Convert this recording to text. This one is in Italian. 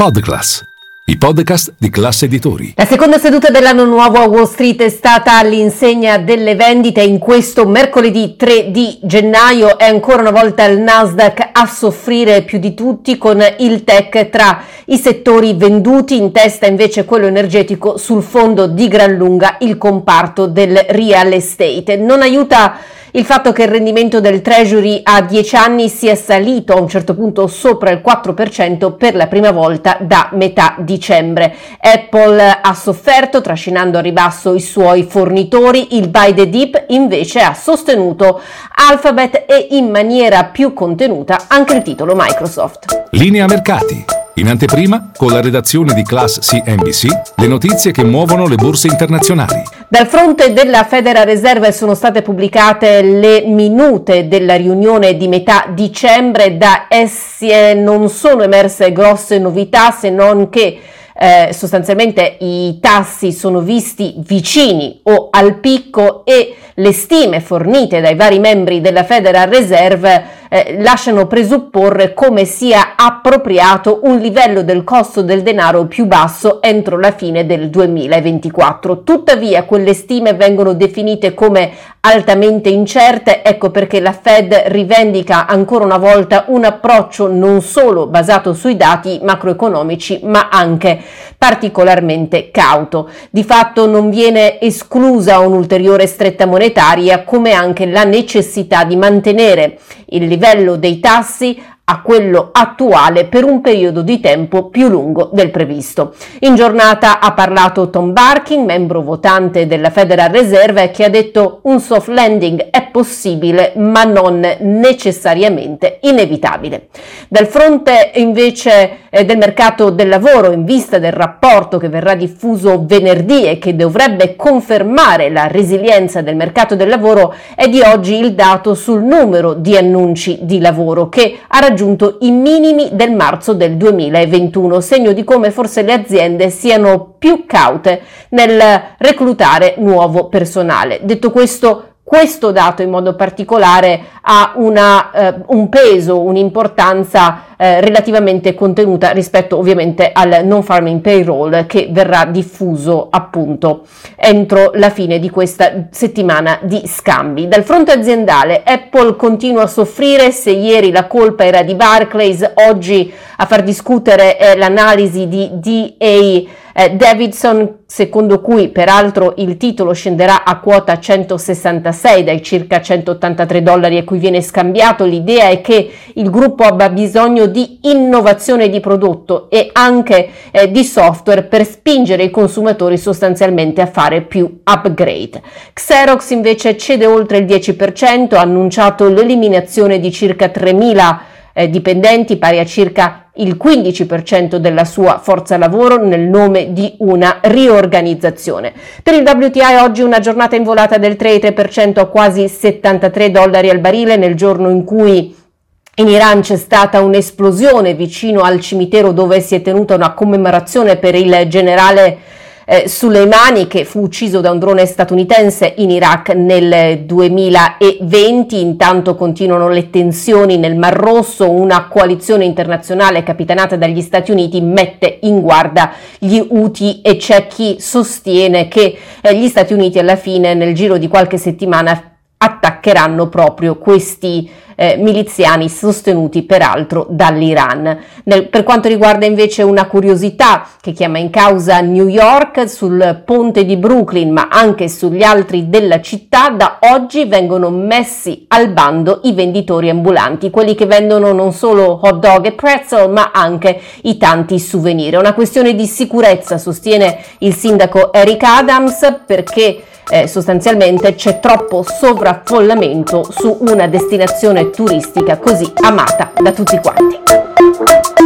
Podclass, i podcast di classe editori. La seconda seduta dell'anno nuovo a Wall Street è stata all'insegna delle vendite in questo mercoledì 3 di gennaio. È ancora una volta il Nasdaq a soffrire più di tutti con il tech tra i settori venduti, in testa invece quello energetico sul fondo di gran lunga il comparto del real estate. Non aiuta il fatto che il rendimento del Treasury a 10 anni sia salito a un certo punto sopra il 4% per la prima volta da metà dicembre. Apple ha sofferto trascinando a ribasso i suoi fornitori, il buy the dip invece ha sostenuto Alphabet e in maniera più contenuta anche il titolo Microsoft. Linea mercati. In anteprima, con la redazione di Class CNBC, le notizie che muovono le borse internazionali. Dal fronte della Federal Reserve sono state pubblicate le minute della riunione di metà dicembre. Da esse non sono emerse grosse novità se non che eh, sostanzialmente i tassi sono visti vicini o al picco e le stime fornite dai vari membri della Federal Reserve eh, lasciano presupporre come sia appropriato un livello del costo del denaro più basso entro la fine del 2024. Tuttavia quelle stime vengono definite come altamente incerte, ecco perché la Fed rivendica ancora una volta un approccio non solo basato sui dati macroeconomici ma anche particolarmente cauto. Di fatto non viene esclusa un'ulteriore stretta monetaria come anche la necessità di mantenere il livello dei tassi a quello attuale per un periodo di tempo più lungo del previsto. In giornata ha parlato Tom Barkin, membro votante della Federal Reserve, che ha detto un soft landing è possibile ma non necessariamente inevitabile. Dal fronte invece eh, del mercato del lavoro in vista del rapporto che verrà diffuso venerdì e che dovrebbe confermare la resilienza del mercato del lavoro è di oggi il dato sul numero di annunci di lavoro che ha raggiunto i minimi del marzo del 2021, segno di come forse le aziende siano più caute nel reclutare nuovo personale. Detto questo, questo dato in modo particolare ha una, eh, un peso, un'importanza eh, relativamente contenuta rispetto ovviamente al non farming payroll che verrà diffuso appunto entro la fine di questa settimana di scambi. Dal fronte aziendale Apple continua a soffrire, se ieri la colpa era di Barclays, oggi a far discutere è l'analisi di DA eh, Davidson, secondo cui peraltro il titolo scenderà a quota 166 dai circa 183 dollari a cui viene scambiato. L'idea è che il gruppo abbia bisogno di innovazione di prodotto e anche eh, di software per spingere i consumatori sostanzialmente a fare più upgrade. Xerox invece cede oltre il 10%, ha annunciato l'eliminazione di circa 3000 eh, dipendenti, pari a circa il 15% della sua forza lavoro nel nome di una riorganizzazione. Per il WTI oggi una giornata in volata del 3,3% a quasi 73 dollari al barile nel giorno in cui in Iran c'è stata un'esplosione vicino al cimitero dove si è tenuta una commemorazione per il generale eh, Soleimani che fu ucciso da un drone statunitense in Iraq nel 2020. Intanto continuano le tensioni nel Mar Rosso, una coalizione internazionale capitanata dagli Stati Uniti mette in guardia gli Houthi e c'è chi sostiene che eh, gli Stati Uniti alla fine nel giro di qualche settimana attaccheranno proprio questi eh, miliziani sostenuti peraltro dall'Iran. Nel, per quanto riguarda invece una curiosità che chiama in causa New York sul ponte di Brooklyn ma anche sugli altri della città, da oggi vengono messi al bando i venditori ambulanti, quelli che vendono non solo hot dog e pretzel ma anche i tanti souvenir. È una questione di sicurezza, sostiene il sindaco Eric Adams, perché eh, sostanzialmente c'è troppo sovraffollamento su una destinazione turistica così amata da tutti quanti.